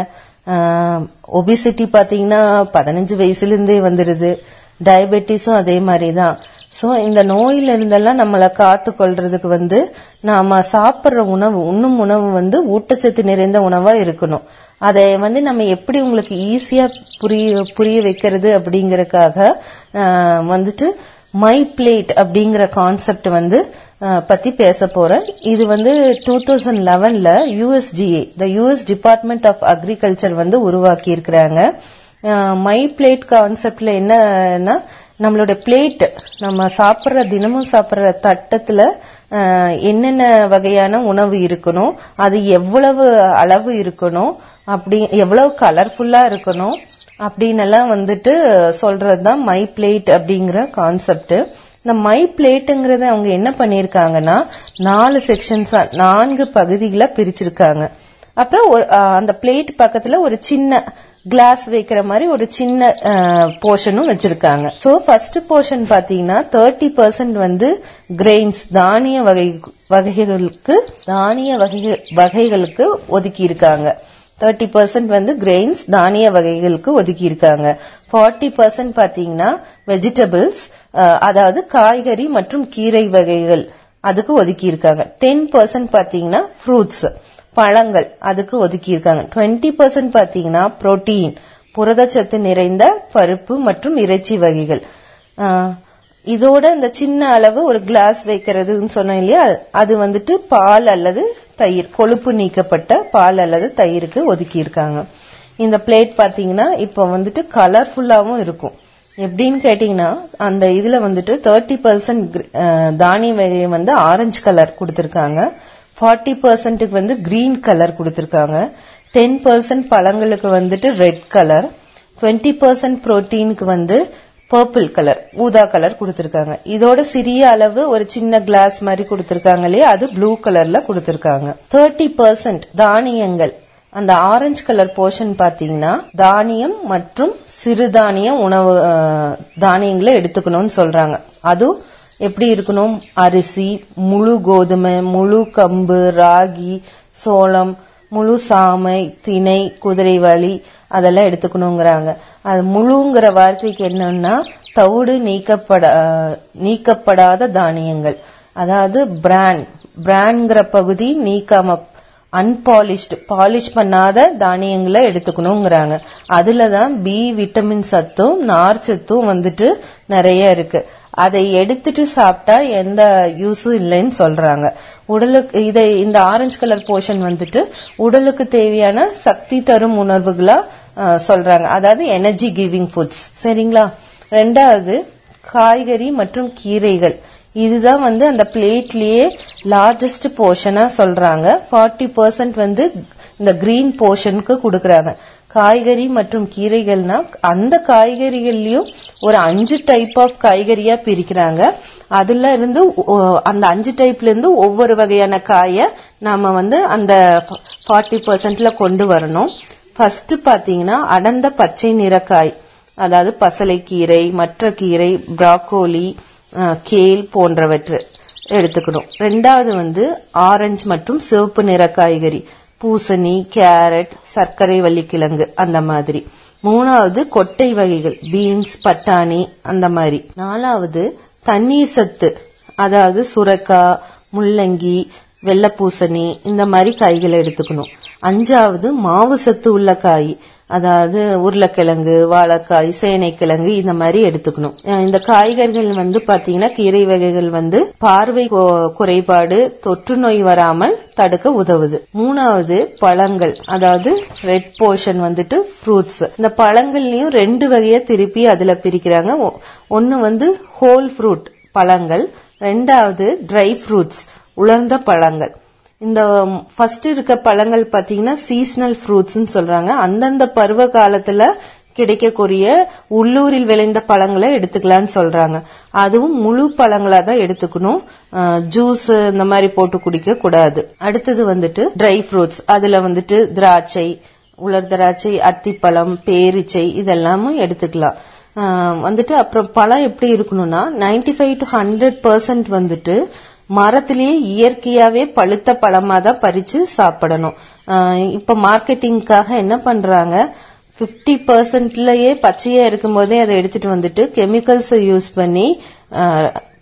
ஒபிசிட்டி பாத்தீங்கன்னா பதினஞ்சு வயசுல இருந்தே வந்துடுது. டயபெட்டிஸும் அதே மாதிரி தான் சோ இந்த நோயில இருந்தெல்லாம் நம்மளை காத்து கொள்றதுக்கு வந்து நாம சாப்பிடுற உணவு உண்ணும் உணவு வந்து ஊட்டச்சத்து நிறைந்த உணவா இருக்கணும். அதை வந்து நம்ம எப்படி உங்களுக்கு ஈஸியா புரிய புரிய வைக்கிறது அப்படிங்கறக்காக வந்துட்டு மை பிளேட் அப்படிங்கிற கான்செப்ட் வந்து பத்தி பேச போறேன். இது வந்து two thousand லெவன்ல USDA the US Department of Agriculture வந்து உருவாக்கி இருக்கிறாங்க மை பிளேட் கான்செப்ட்ல என்னன்னா நம்மளோட பிளேட் நம்ம சாப்பிட்ற தினமும் சாப்பிட்ற தட்டத்துல என்னென்ன வகையான உணவு இருக்கணும் அது எவ்வளவு அளவு இருக்கணும் அப்படி எவ்வளவு கலர்ஃபுல்லா இருக்கணும் அப்படின்னு வந்துட்டு சொல்கிறது தான் மை பிளேட் அப்படிங்கிற கான்செப்ட் இந்த மை பிளேட்டுங்கிறத அவங்க என்ன பண்ணிருக்காங்கன்னா நாலு செக்ஷன்ஸா நான்கு பகுதிகளா பிரிச்சிருக்காங்க. அப்புறம் ஒரு, அந்த பிளேட் பக்கத்துல ஒரு சின்ன கிளாஸ் வைக்கிற மாதிரி ஒரு சின்ன போர்ஷனும் வச்சிருக்காங்க. சோ ஃபர்ஸ்ட் போர்ஷன் பாத்தீங்கன்னா தேர்ட்டி பர்சன்ட் வந்து கிரெயின்ஸ் தானிய வகை வகைகளுக்கு தானிய வகை வகைகளுக்கு ஒதுக்கி இருக்காங்க தேர்ட்டி பர்சன்ட் வந்து கிரெயின்ஸ் தானிய வகைகளுக்கு ஒதுக்கி இருக்காங்க ஃபார்ட்டி பர்சன்ட் பாத்தீங்கன்னா வெஜிடபிள்ஸ் அதாவது காய்கறி மற்றும் கீரை வகைகள் அதுக்கு ஒதுக்கி இருக்காங்க டென் பர்சன்ட் பாத்தீங்கன்னா ஃப்ரூட்ஸ் பழங்கள் அதுக்கு ஒதுக்கி இருக்காங்க டுவெண்ட்டி பர்சன்ட் பாத்தீங்கன்னா புரோட்டீன் புரதச்சத்து நிறைந்த பருப்பு மற்றும் இறைச்சி வகைகள். இதோட இந்த சின்ன அளவு ஒரு கிளாஸ் வைக்கிறதுன்னு சொன்னேன் இல்லையா? அது வந்துட்டு பால் அல்லது தயிர் கொழுப்பு நீக்கப்பட்ட பால் அல்லது தயிருக்கு ஒதுக்கி இருக்காங்க இந்த பிளேட் பாத்தீங்கன்னா இப்போ வந்துட்டு கலர்ஃபுல்லாவும் இருக்கும். எப்படின்னு கேட்டீங்கன்னா அந்த இதுல வந்துட்டு தேர்ட்டி பர்சன்ட் தானிய வகையை வந்து ஆரஞ்சு கலர் கொடுத்திருக்காங்க. ஃபார்ட்டி பர்சன்ட்டுக்கு வந்து கிரீன் கலர் கொடுத்துருக்காங்க. டென் பர்சன்ட் பழங்களுக்கு வந்துட்டு ரெட் கலர் டுவெண்ட்டி பர்சன்ட் புரோட்டீனுக்கு வந்து பர்பிள் கலர் ஊதா கலர் கொடுத்துருக்காங்க. இதோட சிறிய அளவு ஒரு சின்ன கிளாஸ் மாதிரி கொடுத்துருக்காங்க இல்லையா? அது ப்ளூ கலர்ல கொடுத்துருக்காங்க. தேர்ட்டி பர்சன்ட் தானியங்கள். அந்த ஆரஞ்சு கலர் போர்ஷன் பாத்தீங்கன்னா தானியம் மற்றும் சிறுதானிய உணவு தானியங்களை எடுத்துக்கணும்னு சொல்றாங்க. அதுவும் எப்படி இருக்கணும்? அரிசி முழு கோதுமை முழு கம்பு ராகி சோளம் முழு சாமை திணை குதிரைவாளி அதெல்லாம் எடுத்துக்கணுங்கிறாங்க. அது முழுங்கிற வார்த்தைக்கு என்னன்னா தவிடு நீக்கப்பட நீக்கப்படாத தானியங்கள். அதாவது பிரான் பிரான்ங்கிற பகுதி நீக்காம அன்பாலிஷ்டு பாலிஷ் பண்ணாத தானியங்களை எடுத்துக்கணுங்கிறாங்க. அதுலதான் பி விட்டமின் சத்தும் நார் சத்தும் வந்துட்டு நிறைய இருக்கு. அதை எடுத்துட்டு சாப்பிட்டா எந்த யூஸும் இல்லைன்னு சொல்றாங்க. உடலுக்கு இதை இந்த ஆரஞ்சு கலர் போர்ஷன் வந்துட்டு உடலுக்கு தேவையான சக்தி தரும் உணர்வுகளா சொல்றாங்க. அதாவது எனர்ஜி கிவிங் ஃபுட்ஸ் சரிங்களா? ரெண்டாவது காய்கறி மற்றும் கீரைகள். இதுதான் வந்து அந்த பிளேட்லயே லார்ஜஸ்ட் போர்ஷனா சொல்றாங்க. ஃபார்ட்டி பர்சன்ட் வந்து இந்த கிரீன் போர்ஷனுக்கு கொடுக்கறாங்க. காய்கறி மற்றும் கீரைகள்னா அந்த காய்கறிகள்லயும் ஒரு அஞ்சு டைப் ஆஃப் காய்கறியா பிரிக்கிறாங்க. அதுல இருந்து அந்த அஞ்சு டைப்ல இருந்து ஒவ்வொரு வகையான காயை நாம வந்து அந்த ஃபார்ட்டி பர்சன்ட்ல கொண்டு வரணும். ஃபர்ஸ்ட் பாத்தீங்கன்னா அடர்ந்த பச்சை நிற காய். அதாவது பசலைக்கீரை மற்ற கீரை பிராக்கோலி கேல் போன்றவற்றை எடுத்துக்கணும். ரெண்டாவது வந்து ஆரஞ்சு மற்றும் சிவப்பு நிற காய்கறி. பூசணி கேரட் சர்க்கரை வள்ளிக்கிழங்கு அந்த மாதிரி. மூணாவது கொட்டை வகைகள் பீன்ஸ் பட்டாணி அந்த மாதிரி. நாலாவது தண்ணீர் சத்து அதாவது சுரக்காய் முள்ளங்கி வெள்ளைப்பூசணி இந்த மாதிரி காய்களை எடுத்துக்கணும். அஞ்சாவது மாவு சத்து உள்ள காய் அதாவது உருளைக்கிழங்கு வாழைக்காய் சேனைக்கிழங்கு இந்த மாதிரி எடுத்துக்கணும். இந்த காய்கறிகள் வந்து பாத்தீங்கன்னா கீரை வகைகள் வந்து பார்வை கொ- குறைபாடு தொற்று நோய் வராமல் தடுக்க உதவுது. மூணாவது பழங்கள் அதாவது ரெட் போர்ஷன் வந்துட்டு ஃப்ரூட்ஸ் இந்த பழங்கள்லயும் ரெண்டு வகையா திருப்பி அதுல பிரிக்கிறாங்க. ஒ- ஒன்னு வந்து ஹோல் ஃப்ரூட் பழங்கள் ரெண்டாவது ட்ரை ஃப்ரூட்ஸ் உலர்ந்த பழங்கள். இந்த ஃபர்ஸ்ட் இருக்க பழங்கள் பாத்தீங்கன்னா சீசனல் ஃப்ரூட்ஸ்னு சொல்றாங்க. அந்தந்த பருவ காலத்துல கிடைக்கக்கூடிய உள்ளூரில் விளைந்த பழங்களை எடுத்துக்கலாம்னு சொல்றாங்க. அதுவும் முழு பழங்களா தான் எடுத்துக்கணும். ஜூஸ் இந்த மாதிரி போட்டு குடிக்க கூடாது. அடுத்தது வந்துட்டு ட்ரை ஃப்ரூட்ஸ் அதுல வந்துட்டு திராட்சை உலர் திராட்சை அத்திப்பழம் பேரிச்சை இதெல்லாமும் எடுத்துக்கலாம். வந்துட்டு அப்புறம் பழம் எப்படி இருக்கணும்னா 95 ஃபைவ் டு ஹண்ட்ரட் பர்சன்ட் வந்துட்டு மரத்திலேயே இயற்கையாவே பழுத்த பழமா தான் பறிச்சு சாப்பிடணும். இப்ப மார்க்கெட்டிங்காக என்ன பண்றாங்க? 50% பர்சன்ட்லயே பச்சையா இருக்கும் போதே அதை எடுத்துட்டு வந்துட்டு கெமிக்கல்ஸ் யூஸ் பண்ணி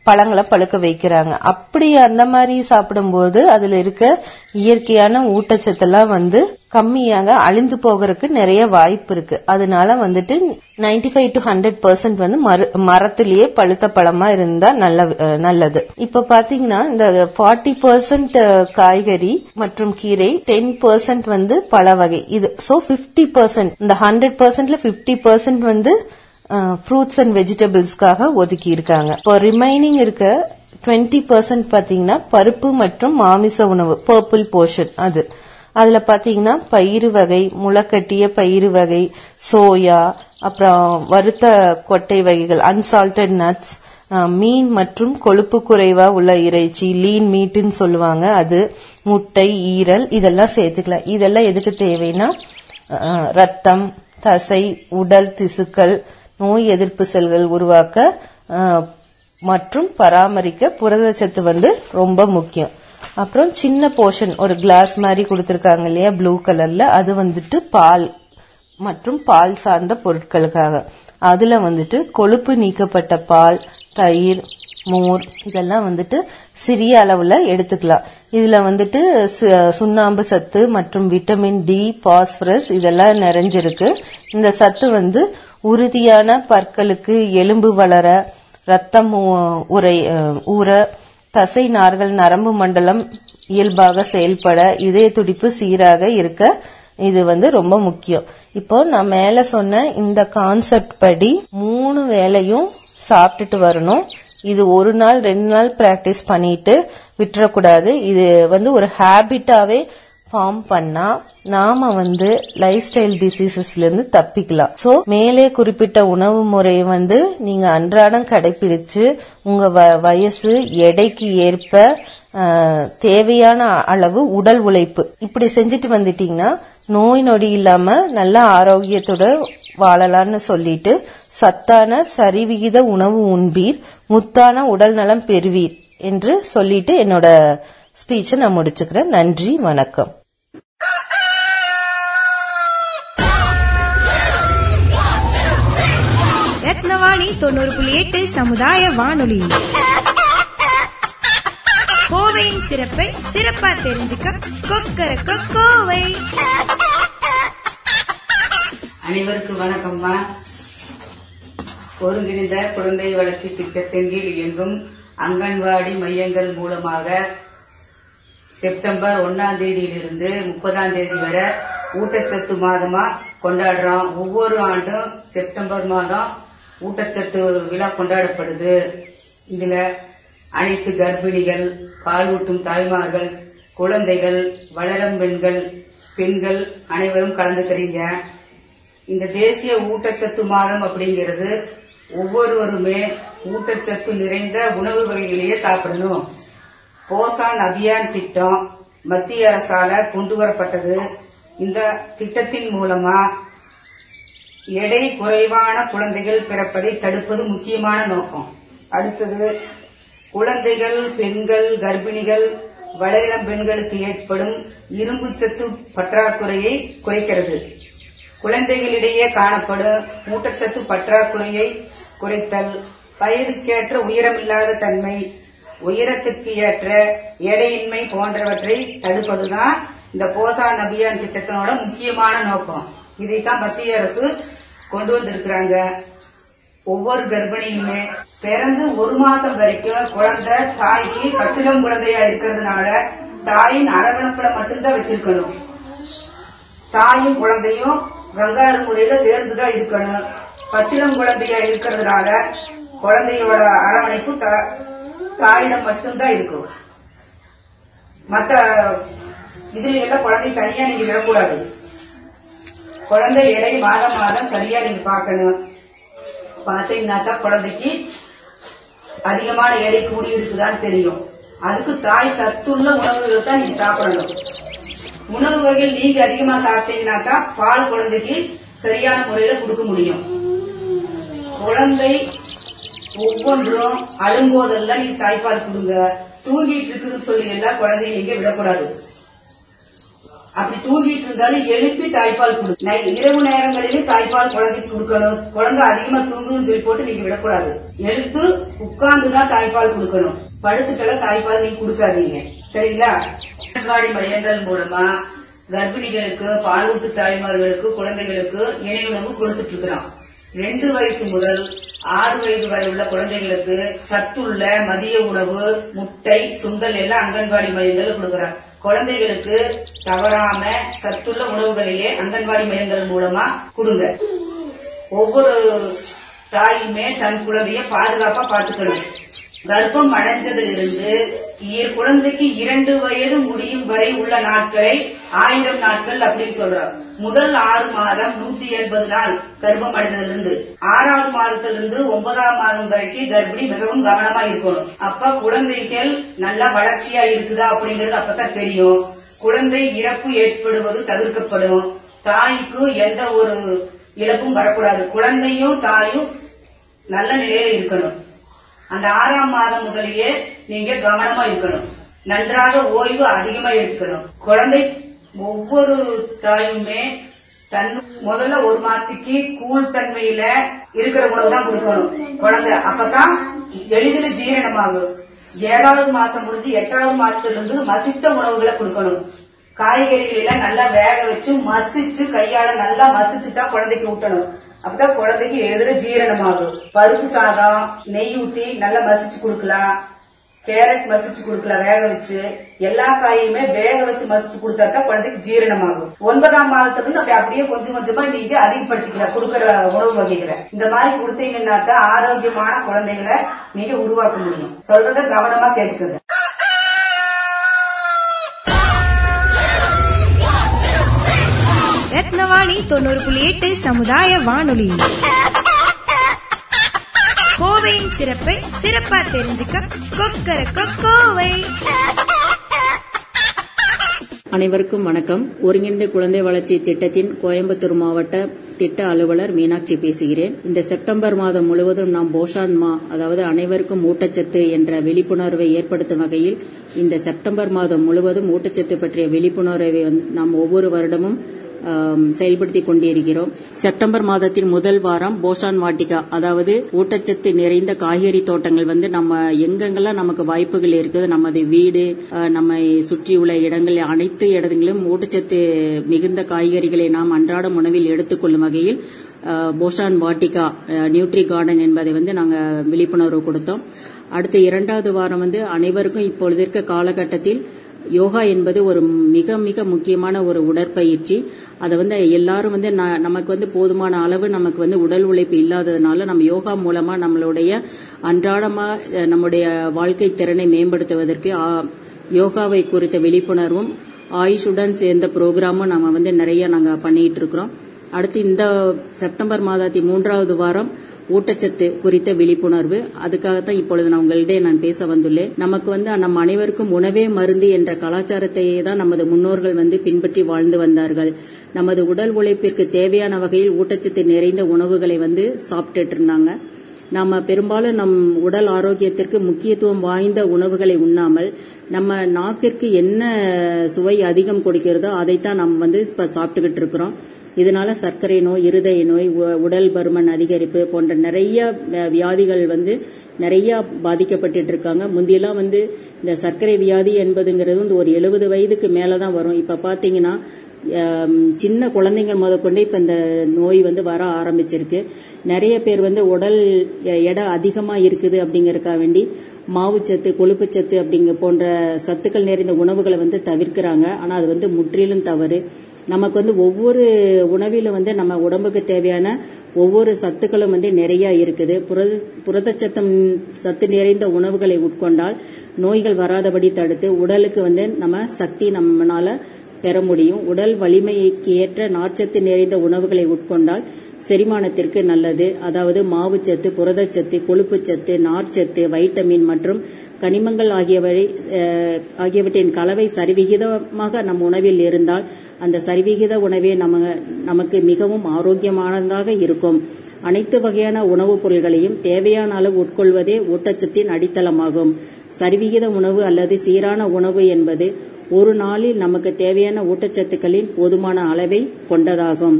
பழங்களை பழுக்க வைக்கிறாங்க. அப்படி அந்த மாதிரி சாப்பிடும்போது அதுல இருக்க இயற்கையான ஊட்டச்சத்தெல்லாம் வந்து கம்மியாக அழிந்து போகிறதுக்கு நிறைய வாய்ப்பு இருக்கு. அதனால வந்துட்டு 95 ஃபைவ் டு ஹண்ட்ரட் பர்சன்ட் வந்து மரத்திலேயே பழுத்த பழமா இருந்தா நல்ல நல்லது. இப்ப பாத்தீங்கன்னா இந்த ஃபார்ட்டி பர்சன்ட் காய்கறி மற்றும் கீரை டென் பர்சன்ட் வந்து பழ வகை. இது சோ 50% பர்சன்ட் இந்த ஹண்ட்ரட் பர்சன்ட்ல 50% பர்சன்ட் வந்து ஃப்ரூட்ஸ் அண்ட் வெஜிடபிள்ஸ்க்காக ஒதுக்கி இருக்காங்க இப்போ ரிமைனிங் இருக்க 20% பர்சன்ட் பாத்தீங்கன்னா பருப்பு மற்றும் மாமிச உணவு பர்பிள் போர்ஷன் அது. அதுல பாத்தீங்கன்னா பயிறு வகை முளைக்கட்டிய பயிறு வகை சோயா அப்புறம் வறுத்த கொட்டை வகைகள் அன்சால்டட் நட்ஸ் மீன் மற்றும் கொழுப்பு குறைவா உள்ள இறைச்சி லீன் மீட்னு சொல்லுவாங்க அது. முட்டை ஈரல் இதெல்லாம் சேர்த்துக்கலாம். இதெல்லாம் எதுக்கு தேவைன்னா ரத்தம் தசை உடல் திசுக்கள் நோய் எதிர்ப்பு செல்கள் உருவாக்க மற்றும் பராமரிக்க புரதச்சத்து வந்து ரொம்ப முக்கியம். அப்புறம் சின்ன போர்ஷன் ஒரு கிளாஸ் மாதிரி கொடுத்துருக்காங்க இல்லையா ப்ளூ கலர்ல அது வந்துட்டு பால் மற்றும் பால் சார்ந்த பொருட்களுக்காக. அதுல வந்துட்டு கொழுப்பு நீக்கப்பட்ட பால் தயிர் மோர் இதெல்லாம் வந்துட்டு சிறிய அளவுல எடுத்துக்கலாம். இதுல வந்துட்டு சு- சுண்ணாம்பு சத்து மற்றும் விட்டமின் டி பாஸ்பரஸ் இதெல்லாம் நிறைஞ்சிருக்கு. இந்த சத்து வந்து உறுதியான பற்களுக்கு எலும்பு வளர ரத்தம் உரை ஊற தசை நார்கள் நரம்பு மண்டலம் இயல்பாக செயல்பட இதய துடிப்பு சீராக இருக்க இது வந்து ரொம்ப முக்கியம். இப்போ நான் மேல சொன்ன இந்த கான்செப்ட் படி மூணு வேளையும் சாப்பிட்டுட்டு வரணும். இது ஒரு நாள் ரெண்டு நாள் பிராக்டிஸ் பண்ணிட்டு விட்டுறக்கூடாது. இது வந்து ஒரு ஹேபிட்டாவே ஃபார்ம் பண்ணா நாம வந்து லைஃப் ஸ்டைல் டிசீசஸ்ல இருந்து தப்பிக்கலாம். சோ மேலே குறிப்பிட்ட உணவு முறையை வந்து நீங்க அன்றாடம் கடைபிடிச்சு உங்க வ- வயசு எடைக்கு ஏற்ப தேவையான அளவு உடல் உழைப்பு. இப்படி செஞ்சுட்டு வந்துட்டீங்கன்னா நோய் நொடி இல்லாம நல்ல ஆரோக்கியத்தோட வாழலாம்னு சொல்லிட்டு சத்தான சரிவிகித உணவு உண்பீர் முத்தான உடல் நலம் பெறுவீர் என்று சொல்லிட்டு என்னோட ஸ்பீச்சை நான் முடிச்சுக்கிறேன். நன்றி வணக்கம். ரத்னவாணி தொண்ணூறு புள்ளி எட்டு சமுதாய வானொலி. கோவையின் சிறப்பை சிறப்பா தெரிஞ்சுக்க கொக்கர கோவை அனைவருக்கும் வணக்கம்மா. ஒருங்கிணைந்த குழந்தை வளர்ச்சி திட்டத்தின் கீழ் இயங்கும் அங்கன்வாடி மையங்கள் மூலமாக செப்டம்பர் ஒன்னாம் தேதியிலிருந்து முப்பதாம் தேதி வரை ஊட்டச்சத்து மாதமா கொண்டாடுறோம். ஒவ்வொரு ஆண்டும் செப்டம்பர் மாதம் ஊட்டச்சத்து விழா கொண்டாடப்படுது. இதுல அனைத்து கர்ப்பிணிகள் பாலூட்டும் தாய்மார்கள் குழந்தைகள் வளரும் பெண்கள் பெண்கள் அனைவரும் கலந்துக்கிறீங்க. இந்த தேசிய ஊட்டச்சத்து மாதம் அப்படிங்கிறது ஒவ்வொருவருமே ஊட்டச்சத்து நிறைந்த உணவு வகைகளையே சாப்பிடணும். போசான் அபியான் திட்டம் மத்திய அரசால கொண்டு வரப்பட்டது. இந்த திட்டத்தின் மூலமா எடை குறைவான குழந்தைகள் பிறப்பதை தடுப்பது முக்கியமான நோக்கம். அடுத்தது குழந்தைகள் பெண்கள் கர்ப்பிணிகள் வளரிளம் பெண்களுக்கு ஏற்படும் இரும்புச்சத்து பற்றாக்குறையை குறைக்கிறது. குழந்தைகளிடையே காணப்படும் ஊட்டச்சத்து பற்றாக்குறையை குறைத்தல் வயதுக்கேற்ற உயரமில்லாத தன்மை உயரத்திற்கு ஏற்ற எடையின்மை போன்றவற்றை தடுப்பதுதான் இந்த போசா நபியான் திட்டத்தினோட முக்கியமான நோக்கம். இதைத்தான் மத்திய அரசு கொண்டு வந்திருக்கிறாங்க. ஒவ்வொரு கர்ப்பிணியுமே பிறந்து ஒரு மாசம் வரைக்கும் குழந்தை தாய்க்கு பச்சிலம் குழந்தையா இருக்கிறதுனால தாயின் அரவணைப்புல மட்டும்தான் வச்சிருக்கணும். தாயும் குழந்தையும் கங்காறு முறையில சேர்ந்துதான் இருக்கணும். பச்சிலம் குழந்தையா இருக்கிறதுனால குழந்தையோட அரவணைப்பு தாயிடம் மட்டும்தான் இருக்கும். மத்த இதுல எல்லாம் குழந்தை தனியா நீங்க விடக்கூடாது. குழந்தை எடை மாதம் மாதம் சரியா நீங்க பார்க்கணும். பார்த்தீங்கன்னாக்கா குழந்தைக்கு அதிகமான எடை கூடி இருக்குதான்னு தெரியும். அதுக்கு தாய் சத்துள்ள உணவுகள் தான் நீங்க சாப்பிடணும். உணவு வகைகள் நீங்க அதிகமா சாப்பிட்டீங்கன்னாக்கா பால் குழந்தைக்கு சரியான முறையில கொடுக்க முடியும். குழந்தை ஒவ்வொன்றும் அழும்போதெல்லாம் நீ தாய்ப்பால் கொடுங்க. தூங்கிட்டு இருக்குதுன்னு சொல்லி எல்லாம் குழந்தைய நீங்க விடக்கூடாது. அப்படி தூங்கிட்டு இருந்தாலும் எழுப்பி தாய்ப்பால் கொடு. இரவு நேரங்களிலும் தாய்ப்பால் குழந்தைக்கு கொடுக்கணும். குழந்தை அதிகமா தூங்குன்னு சொல்லி போட்டு நீங்க விடக்கூடாது. எழுத்து உட்கார்ந்துதான் தாய்ப்பால் கொடுக்கணும். படுத்துக்கெல்லாம் தாய்ப்பால் நீங்க கொடுக்காதீங்க. சரிங்களா? அங்கன்வாடி மையங்கள் மூலமா கர்ப்பிணிகளுக்கு பாலூட்டு தாய்மார்களுக்கு குழந்தைகளுக்கு இணை உணவு கொடுத்துட்டு இருக்கிறோம் ரெண்டு வயசு முதல் ஆறு வயது வரை உள்ள குழந்தைகளுக்கு சத்துள்ள மதிய உணவு முட்டை சுண்டல் எல்லாம் அங்கன்வாடி மையங்கள் கொடுக்கறோம் குழந்தைகளுக்கு தவறாம சத்துள்ள உணவுகளையே அங்கன்வாடி மையங்கள் மூலமா கொடுங்க. ஒவ்வொரு தாயுமே தன் குழந்தைய பாதுகாப்பா பாத்துக்கணும் கர்ப்பம் அடைஞ்சதிலிருந்து குழந்தைக்கு இரண்டு வயது முடியும் வரை உள்ள நாட்களை ஆயிரம் நாட்கள் அப்படின்னு சொல்றாங்க. முதல் ஆறு மாதம் நூத்தி எண்பது நாள் கர்ப்பம் அடைந்ததிலிருந்து ஆறாவது மாதத்திலிருந்து ஒன்பதாம் மாதம் வரைக்கும் கர்ப்பிணி மிகவும் கவனமா இருக்கணும். அப்ப குழந்தைகள் நல்லா வளர்ச்சியா இருக்குதா அப்படிங்கறது அப்பதான் தெரியும். குழந்தை இறப்பு ஏற்படுவது தவிர்க்கப்படும். தாய்க்கு எந்த ஒரு இழப்பும் வரக்கூடாது. குழந்தையும் தாயும் நல்ல நிலையில இருக்கணும். அந்த ஆறாம் மாதம் முதலேயே நீங்க கவனமா இருக்கணும். நன்றாக ஓய்வு அதிகமா எடுத்துக்கணும். குழந்தை ஒவ்வொரு தாயுமே தன் முதல்ல ஒரு மாசத்துக்கு கூழ் தன்மையில இருக்கிற உணவு தான் கொடுக்கணும். குழந்தை அப்பதான் எளிதில் ஜீரணமாகும். ஏழாவது மாசம் முடிஞ்சு எட்டாவது மாசத்துல இருந்து மசித்த உணவுகளை கொடுக்கணும். காய்கறிகள் எல்லாம் நல்லா வேக வச்சு மசிச்சு கையால நல்லா மசிச்சு தான் குழந்தைக்கு ஊட்டணும். அப்பதான் குழந்தைக்கு எளிதில் ஜீரணமாகும். பருப்பு சாதம் நெய் ஊத்தி நல்லா மசிச்சு கொடுக்கலாம். கேரட் மசிச்சு கொடுக்கலாம் வேக வச்சு. எல்லா காயுமே வேக வச்சு மசிச்சு கொடுத்தா தான் குழந்தைக்கு ஜீரணமாகும். ஒன்பதாம் மாதத்துல இருந்து அப்படி அப்படியே கொஞ்சம் கொஞ்சமா நீங்க அதிகப்படுத்திக்கலாம் கொடுக்கற உணவு வகைகளை. இந்த மாதிரி கொடுத்தீங்கன்னா தான் ஆரோக்கியமான குழந்தைகளை நீங்க உருவாக்க முடியும். சொல்றத கவனமா கேட்டுக்கங்க. ரத்னவாணி தொண்ணூறு புள்ளி எட்டு சமுதாய வானொலி. கோவையின் சிறப்பை சிறப்பா தெரிஞ்சுக்க கொக்கர கோவை அனைவருக்கும் வணக்கம். ஒருங்கிணைந்த குழந்தை வளர்ச்சி திட்டத்தின் கோயம்புத்தூர் மாவட்ட திட்ட அலுவலர் மீனாட்சி பேசுகிறேன். இந்த செப்டம்பர் மாதம் முழுவதும் நாம் போஷான் மா அதாவது அனைவருக்கும் ஊட்டச்சத்து என்ற விழிப்புணர்வை ஏற்படுத்தும் வகையில் இந்த செப்டம்பர் மாதம் முழுவதும் ஊட்டச்சத்து பற்றிய விழிப்புணர்வை நாம் ஒவ்வொரு வருடமும் செயல்படுத்திக் கொண்டிருக்கிறோம். செப்டம்பர் மாதத்தின் முதல் வாரம் போஷான் வாட்டிகா அதாவது ஊட்டச்சத்து நிறைந்த காய்கறி தோட்டங்கள் வந்து நம்ம எங்கெங்கெல்லாம் நமக்கு வாய்ப்புகள் இருக்குது நமது வீடு நம்மை சுற்றியுள்ள இடங்கள் அனைத்து இடங்களிலும் ஊட்டச்சத்து மிகுந்த காய்கறிகளை நாம் அன்றாடம் உணவில் எடுத்துக்கொள்ளும் வகையில் போஷான் வாட்டிகா நியூட்ரி கார்டன் என்பதை வந்து நாங்கள் விழிப்புணர்வு கொடுத்தோம். அடுத்த இரண்டாவது வாரம் வந்து அனைவருக்கும் இப்பொழுது இருக்க காலகட்டத்தில் யோகா என்பது ஒரு மிக மிக முக்கியமான ஒரு உடற்பயிற்சி. அதை வந்து எல்லாரும் வந்து ந- நமக்கு வந்து போதுமான அளவு நமக்கு வந்து உடல் உழைப்பு இல்லாததுனால நம்ம யோகா மூலமா நம்மளுடைய அன்றாடமா நம்முடைய வாழ்க்கை திறனை மேம்படுத்துவதற்கு யோகாவை குறித்த விழிப்புணர்வும் ஆயுஷுடன் சேர்ந்த ப்ரோக்ராமும் நம்ம வந்து நிறைய நாங்கள் பண்ணிட்டு இருக்கிறோம். அடுத்து இந்த செப்டம்பர் மாதத்தி மூன்றாவது வாரம் ஊட்டச்சத்து குறித்த விழிப்புணர்வு. அதுக்காகத்தான் இப்பொழுது நான் உங்களிடையே நான் பேச வந்துள்ளேன். நமக்கு வந்து நம் அனைவருக்கும் உணவே மருந்து என்ற கலாச்சாரத்தையே தான் நமது முன்னோர்கள் வந்து பின்பற்றி வாழ்ந்து வந்தார்கள். நமது உடல் உழைப்பிற்கு தேவையான வகையில் ஊட்டச்சத்து நிறைந்த உணவுகளை வந்து சாப்பிட்டுட்டு இருந்தாங்க. நம்ம பெரும்பாலும் நம் உடல் ஆரோக்கியத்திற்கு முக்கியத்துவம் வாய்ந்த உணவுகளை உண்ணாமல் நம்ம நாக்கிற்கு என்ன சுவை அதிகம் கொடுக்கிறதோ அதைத்தான் நம்ம வந்து இப்ப சாப்பிட்டுக்கிட்டு இருக்கிறோம். இதனால சர்க்கரை நோய் இருதய நோய் உ- உடல் பருமன் அதிகரிப்பு போன்ற நிறைய வியாதிகள் வந்து நிறைய பாதிக்கப்பட்டு இருக்காங்க முந்தியெல்லாம் வந்து இந்த சர்க்கரை வியாதி என்பதுங்கிறது வந்து ஒரு எழுபது வயதுக்கு மேலதான் வரும். இப்ப பாத்தீங்கன்னா சின்ன குழந்தைங்க முதற்கொண்டு இப்ப இந்த நோய் வந்து வர ஆரம்பிச்சிருக்கு. நிறைய பேர் வந்து உடல் எடை அதிகமா இருக்குது அப்படிங்கறக்கா வேண்டி மாவுச்சத்து கொழுப்புச்சத்து அப்படிங்க போன்ற சத்துக்கள் நிறைந்த உணவுகளை வந்து தவிர்க்கிறாங்க. ஆனா அது வந்து முற்றிலும் தவறு. நமக்கு வந்து ஒவ்வொரு உணவிலும் வந்து நம்ம உடம்புக்கு தேவையான ஒவ்வொரு சத்துக்களும் வந்து நிறைய இருக்குது. புரத புரதச்சத்தம் சத்து நிறைந்த உணவுகளை உட்கொண்டால் நோய்கள் வராதபடி தடுத்து உடலுக்கு வந்து நம்ம சக்தி நம்மளால பெற முடியும். உடல் வலிமைக்கு ஏற்ற நார்ச்சத்து நிறைந்த உணவுகளை உட்கொண்டால் செரிமானத்திற்கு நல்லது. அதாவது மாவுச்சத்து புரதச்சத்து கொழுப்புச்சத்து நார்ச்சத்து வைட்டமின் மற்றும் கனிமங்கள் ஆகியவை ஆகியவற்றின் கலவை சரிவிகிதமாக நம் உணவில் இருந்தால் அந்த சரிவிகித உணவே நம்ம நமக்கு மிகவும் ஆரோக்கியமானதாக இருக்கும். அனைத்து வகையான உணவுப் பொருள்களையும் தேவையான அளவு உட்கொள்வதே ஊட்டச்சத்தின் அடித்தளமாகும். சரிவிகித உணவு அல்லது சீரான உணவு என்பது ஒரு நாளில் நமக்கு தேவையான ஊட்டச்சத்துக்களின் போதுமான அளவை கொண்டதாகும்.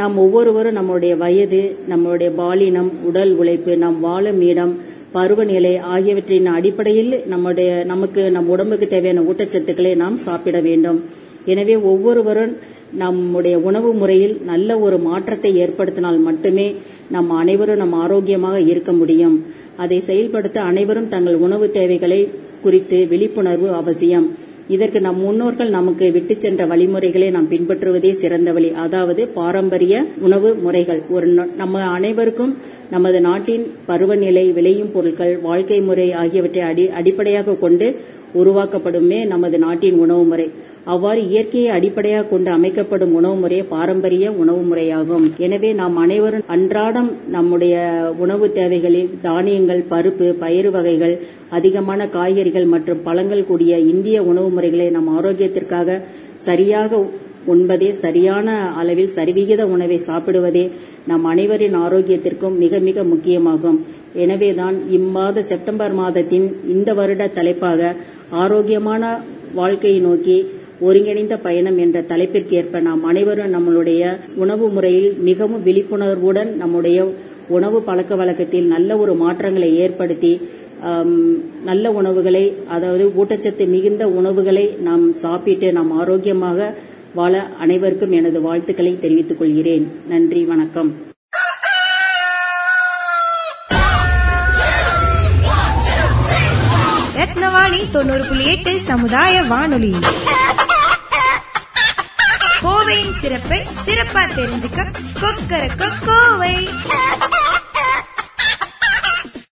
நாம் ஒவ்வொருவரும் நம்முடைய வயது நம்முடைய பாலினம் உடல் உழைப்பு நாம் வாழும் இடம் பருவநிலை ஆகியவற்றின் அடிப்படையில் நம்முடைய நமக்கு நம் உடம்புக்கு தேவையான ஊட்டச்சத்துக்களை நாம் சாப்பிட வேண்டும். எனவே ஒவ்வொருவரும் நம்முடைய உணவு முறையில் நல்ல ஒரு மாற்றத்தை ஏற்படுத்தினால் மட்டுமே நம் அனைவரும் நம் ஆரோக்கியமாக இருக்க முடியும். அதை செயல்படுத்த அனைவரும் தங்கள் உணவு தேவைகளை குறித்து விழிப்புணர்வு அவசியம். இதற்கு நம் முன்னோர்கள் நமக்கு விட்டு சென்ற வழிமுறைகளை நாம் பின்பற்றுவதே சிறந்த வழி. அதாவது பாரம்பரிய உணவு முறைகள். ஒரு நம்ம அனைவருக்கும் நமது நாட்டின் பருவநிலை விளையும் பொருட்கள் வாழ்க்கை முறை ஆகியவற்றை அடி அடிப்படையாக கொண்டு உருவாக்கப்படுமே நமது நாட்டின் உணவு முறை. அவ்வாறு இயற்கையை அடிப்படையாக கொண்டு அமைக்கப்படும் உணவு முறையே பாரம்பரிய உணவு முறையாகும். எனவே நாம் அனைவரும் அன்றாடம் நம்முடைய உணவு தேவைகளில் தானியங்கள் பருப்பு பயிறு வகைகள் அதிகமான காய்கறிகள் மற்றும் பழங்கள் கூடிய இந்திய உணவு முறைகளை நம் ஆரோக்கியத்திற்காக சரியாக உண்பதே சரியான அளவில் சரிவிகித உணவை சாப்பிடுவதே நம் அனைவரின் ஆரோக்கியத்திற்கும் மிக மிக முக்கியமாகும். எனவேதான் இம்மாத செப்டம்பர் மாதத்தின் இந்த வருட தலைப்பாக ஆரோக்கியமான வாழ்க்கையை நோக்கி ஒருங்கிணைந்த பயணம் என்ற தலைப்பிற்கேற்ப நாம் அனைவரும் நம்மளுடைய உணவு முறையில் மிகவும் விழிப்புணர்வுடன் நம்முடைய உணவு பழக்க வழக்கத்தில் நல்ல ஒரு மாற்றங்களை ஏற்படுத்தி நல்ல உணவுகளை அதாவது ஊட்டச்சத்து மிகுந்த உணவுகளை நாம் சாப்பிட்டு நாம் ஆரோக்கியமாக வாழ அனைவருக்கும் எனது வாழ்த்துக்களை தெரிவித்துக் கொள்கிறேன். நன்றி வணக்கம். ரத்னவாணி தொண்ணூறு புள்ளி எட்டு சமுதாய வானொலி. கோவையின் சிறப்பை சிறப்பா தெரிஞ்சுக்க கொக்கர கோவை